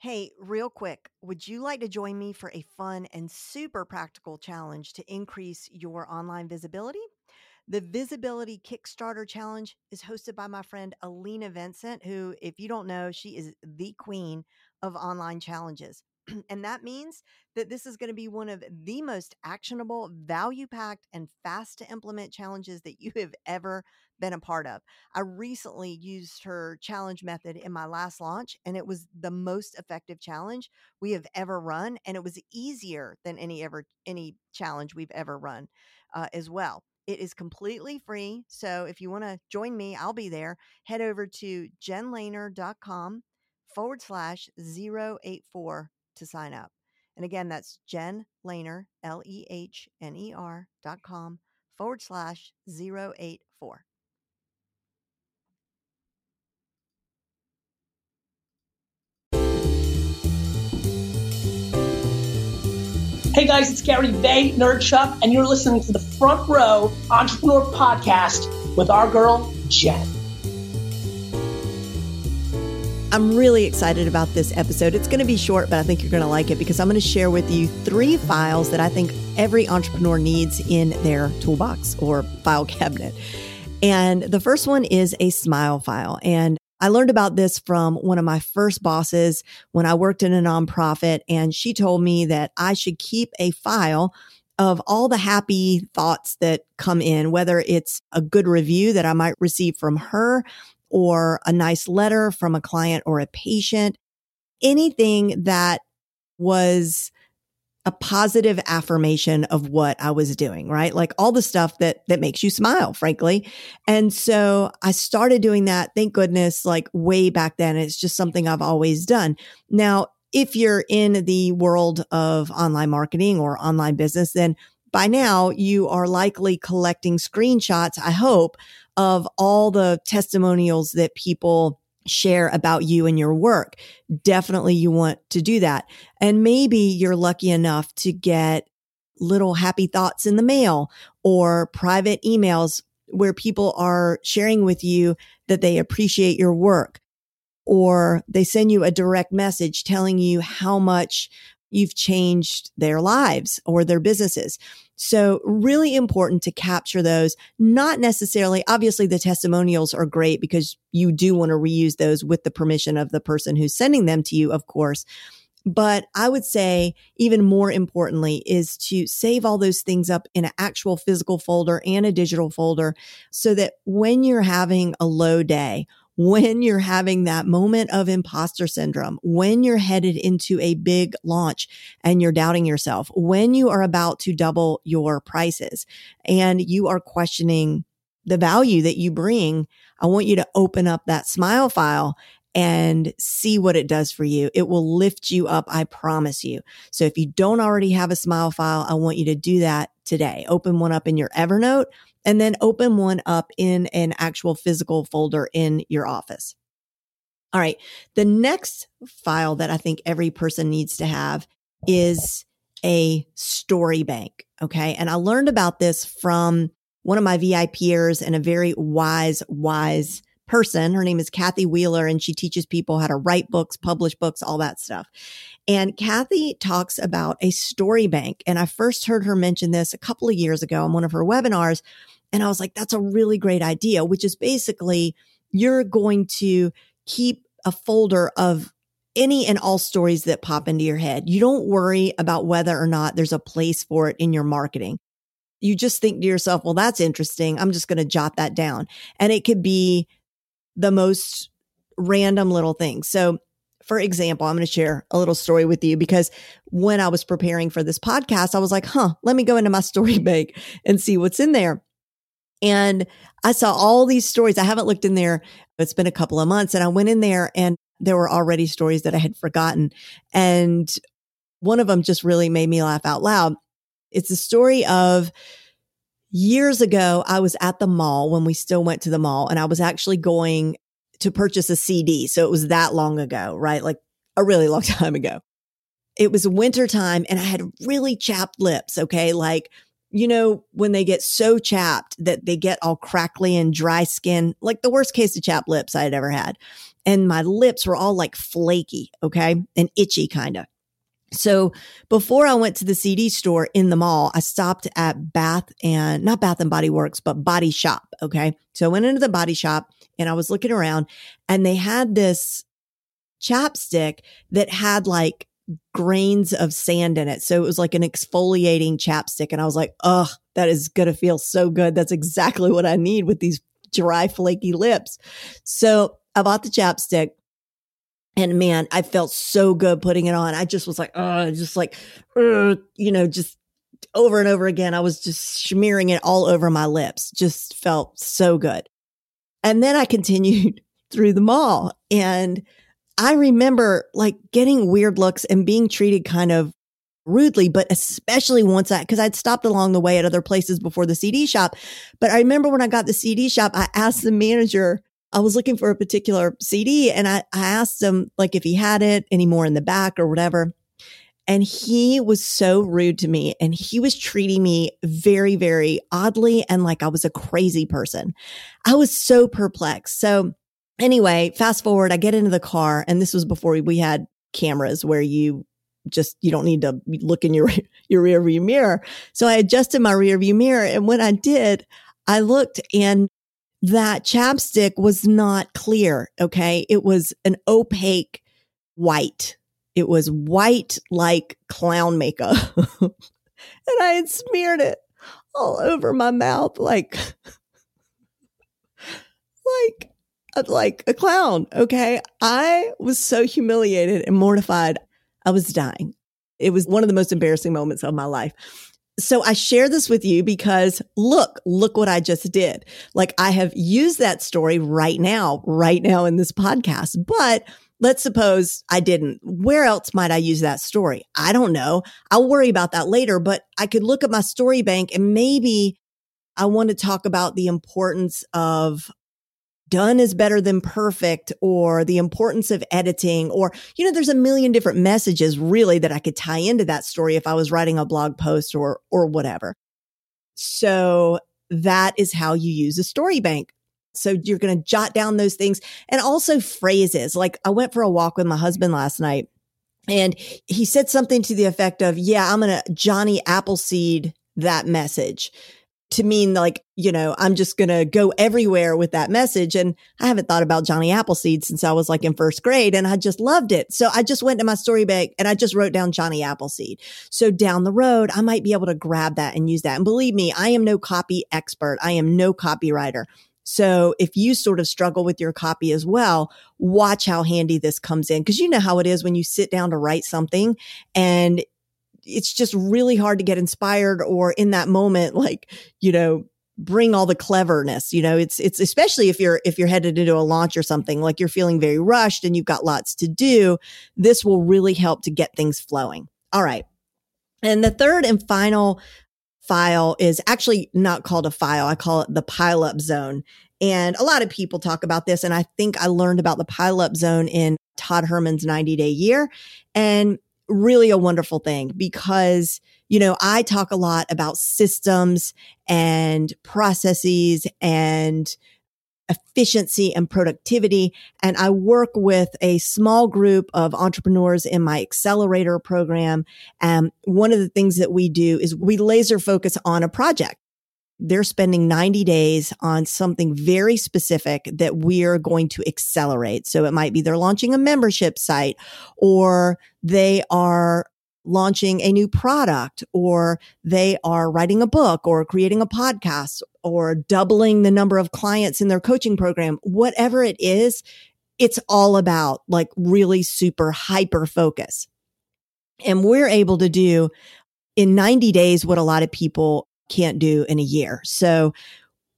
Hey, real quick, would you like to join me for a fun and super practical challenge to increase your online visibility? The Visibility Kickstarter Challenge is hosted by my friend Alina Vincent, who, if you don't know, she is the queen of online challenges. and that means that this is going to be one of the most actionable, value packed, and fast to implement challenges that you have ever been a part of. I recently used her challenge method in my last launch, and it was the most effective challenge we have ever run. And it was easier than any ever any challenge we've ever run uh, as well. It is completely free. So if you want to join me, I'll be there. Head over to jenlehner.com forward slash 084 to sign up. And again, that's Jen Lehner, L E H N E R dot com forward slash 084. Hey guys, it's Gary Vaynerchuk, and you're listening to the Front Row Entrepreneur Podcast with our girl, Jen. I'm really excited about this episode. It's going to be short, but I think you're going to like it because I'm going to share with you three files that I think every entrepreneur needs in their toolbox or file cabinet. And the first one is a smile file. And I learned about this from one of my first bosses when I worked in a nonprofit. And she told me that I should keep a file of all the happy thoughts that come in, whether it's a good review that I might receive from her or a nice letter from a client or a patient, anything that was a positive affirmation of what I was doing, right? Like all the stuff that that makes you smile, frankly. And so I started doing that, thank goodness, like way back then. It's just something I've always done. Now, if you're in the world of online marketing or online business, then by now you are likely collecting screenshots, I hope, of all the testimonials that people share about you and your work. Definitely you want to do that. And maybe you're lucky enough to get little happy thoughts in the mail or private emails where people are sharing with you that they appreciate your work or they send you a direct message telling you how much you've changed their lives or their businesses. So really important to capture those, not necessarily, obviously the testimonials are great because you do want to reuse those with the permission of the person who's sending them to you, of course. But I would say even more importantly is to save all those things up in an actual physical folder and a digital folder so that when you're having a low day when you're having that moment of imposter syndrome, when you're headed into a big launch and you're doubting yourself, when you are about to double your prices and you are questioning the value that you bring, I want you to open up that smile file and see what it does for you. It will lift you up. I promise you. So if you don't already have a smile file, I want you to do that today. Open one up in your Evernote and then open one up in an actual physical folder in your office. All right. The next file that I think every person needs to have is a story bank. Okay. And I learned about this from one of my VIPers and a very wise, wise person. Her name is Kathy Wheeler and she teaches people how to write books, publish books, all that stuff. And Kathy talks about a story bank. And I first heard her mention this a couple of years ago on one of her webinars. And I was like, that's a really great idea, which is basically you're going to keep a folder of any and all stories that pop into your head. You don't worry about whether or not there's a place for it in your marketing. You just think to yourself, well, that's interesting. I'm just going to jot that down. And it could be the most random little thing. So, for example, I'm going to share a little story with you because when I was preparing for this podcast, I was like, huh, let me go into my story bank and see what's in there. And I saw all these stories. I haven't looked in there. It's been a couple of months and I went in there and there were already stories that I had forgotten. And one of them just really made me laugh out loud. It's a story of years ago. I was at the mall when we still went to the mall and I was actually going to purchase a CD. So it was that long ago, right? Like a really long time ago. It was winter time and I had really chapped lips. Okay. Like you know, when they get so chapped that they get all crackly and dry skin, like the worst case of chapped lips I had ever had. and my lips were all like flaky, okay, and itchy kind of. So before I went to the CD store in the mall, I stopped at Bath and not Bath and Body Works, but Body Shop. Okay. So I went into the body shop and I was looking around and they had this chapstick that had like grains of sand in it. So it was like an exfoliating chapstick. And I was like, oh, that is going to feel so good. That's exactly what I need with these dry, flaky lips. So I bought the chapstick. And man, I felt so good putting it on. I just was like, oh, just like, you know, just over and over again. I was just smearing it all over my lips. Just felt so good. And then I continued through the mall and I remember like getting weird looks and being treated kind of rudely, but especially once I, cause I'd stopped along the way at other places before the CD shop. But I remember when I got the CD shop, I asked the manager, I was looking for a particular CD and I, I asked him like if he had it anymore in the back or whatever. And he was so rude to me and he was treating me very, very oddly and like I was a crazy person. I was so perplexed. So anyway, fast forward, I get into the car and this was before we had cameras where you just you don't need to look in your your rear view mirror. So I adjusted my rear view mirror and when I did, I looked and that chapstick was not clear, okay? It was an opaque white. It was white like clown makeup. and I had smeared it all over my mouth like like uh, like a clown. Okay. I was so humiliated and mortified. I was dying. It was one of the most embarrassing moments of my life. So I share this with you because look, look what I just did. Like I have used that story right now, right now in this podcast, but let's suppose I didn't. Where else might I use that story? I don't know. I'll worry about that later, but I could look at my story bank and maybe I want to talk about the importance of done is better than perfect or the importance of editing or, you know, there's a million different messages really that I could tie into that story if I was writing a blog post or, or whatever. So that is how you use a story bank. So you're going to jot down those things and also phrases. Like I went for a walk with my husband last night and he said something to the effect of, yeah, I'm going to Johnny Appleseed that message to mean like, you know, I'm just going to go everywhere with that message. And I haven't thought about Johnny Appleseed since I was like in first grade and I just loved it. So I just went to my story bank and I just wrote down Johnny Appleseed. So down the road, I might be able to grab that and use that. And believe me, I am no copy expert. I am no copywriter. So if you sort of struggle with your copy as well, watch how handy this comes in. Cause you know how it is when you sit down to write something and it's just really hard to get inspired or in that moment, like, you know, bring all the cleverness. You know, it's, it's especially if you're, if you're headed into a launch or something like you're feeling very rushed and you've got lots to do. This will really help to get things flowing. All right. And the third and final file is actually not called a file. I call it the pileup zone. And a lot of people talk about this. And I think I learned about the pileup zone in Todd Herman's 90 day year. And really a wonderful thing because, you know, I talk a lot about systems and processes and efficiency and productivity. And I work with a small group of entrepreneurs in my accelerator program. And one of the things that we do is we laser focus on a project they're spending 90 days on something very specific that we're going to accelerate. So it might be they're launching a membership site or they are launching a new product or they are writing a book or creating a podcast or doubling the number of clients in their coaching program. Whatever it is, it's all about like really super hyper focus. And we're able to do in 90 days what a lot of people can't do in a year. So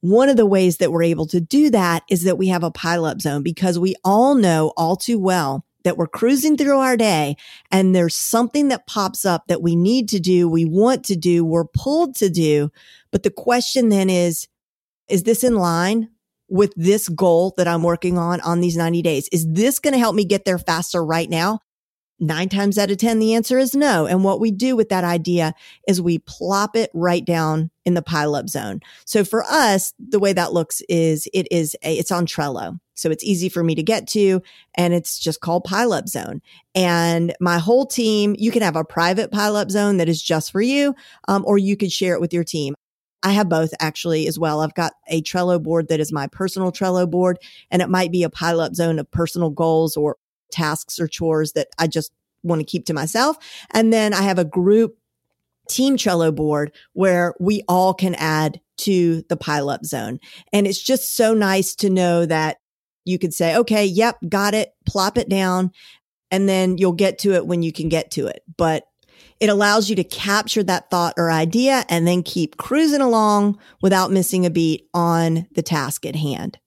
one of the ways that we're able to do that is that we have a pileup zone because we all know all too well that we're cruising through our day and there's something that pops up that we need to do, we want to do, we're pulled to do. But the question then is, is this in line with this goal that I'm working on on these 90 days? Is this going to help me get there faster right now? Nine times out of 10, the answer is no. And what we do with that idea is we plop it right down in the pileup zone. So for us, the way that looks is it is a, it's on Trello. So it's easy for me to get to. And it's just called Pileup Zone. And my whole team, you can have a private Pileup Zone that is just for you, um, or you could share it with your team. I have both actually as well. I've got a Trello board that is my personal Trello board, and it might be a Pileup Zone of personal goals or tasks or chores that I just want to keep to myself. And then I have a group team Trello board where we all can add to the Pileup Zone. And it's just so nice to know that you could say, okay, yep, got it, plop it down, and then you'll get to it when you can get to it. But it allows you to capture that thought or idea and then keep cruising along without missing a beat on the task at hand.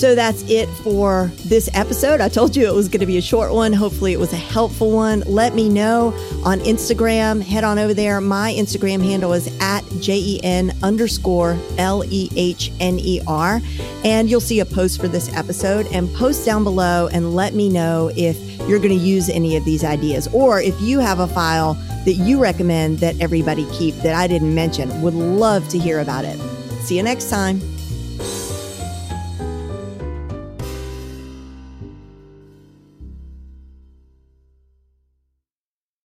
So that's it for this episode. I told you it was going to be a short one. Hopefully, it was a helpful one. Let me know on Instagram. Head on over there. My Instagram handle is at J E N underscore L E H N E R. And you'll see a post for this episode and post down below and let me know if you're going to use any of these ideas or if you have a file that you recommend that everybody keep that I didn't mention. Would love to hear about it. See you next time.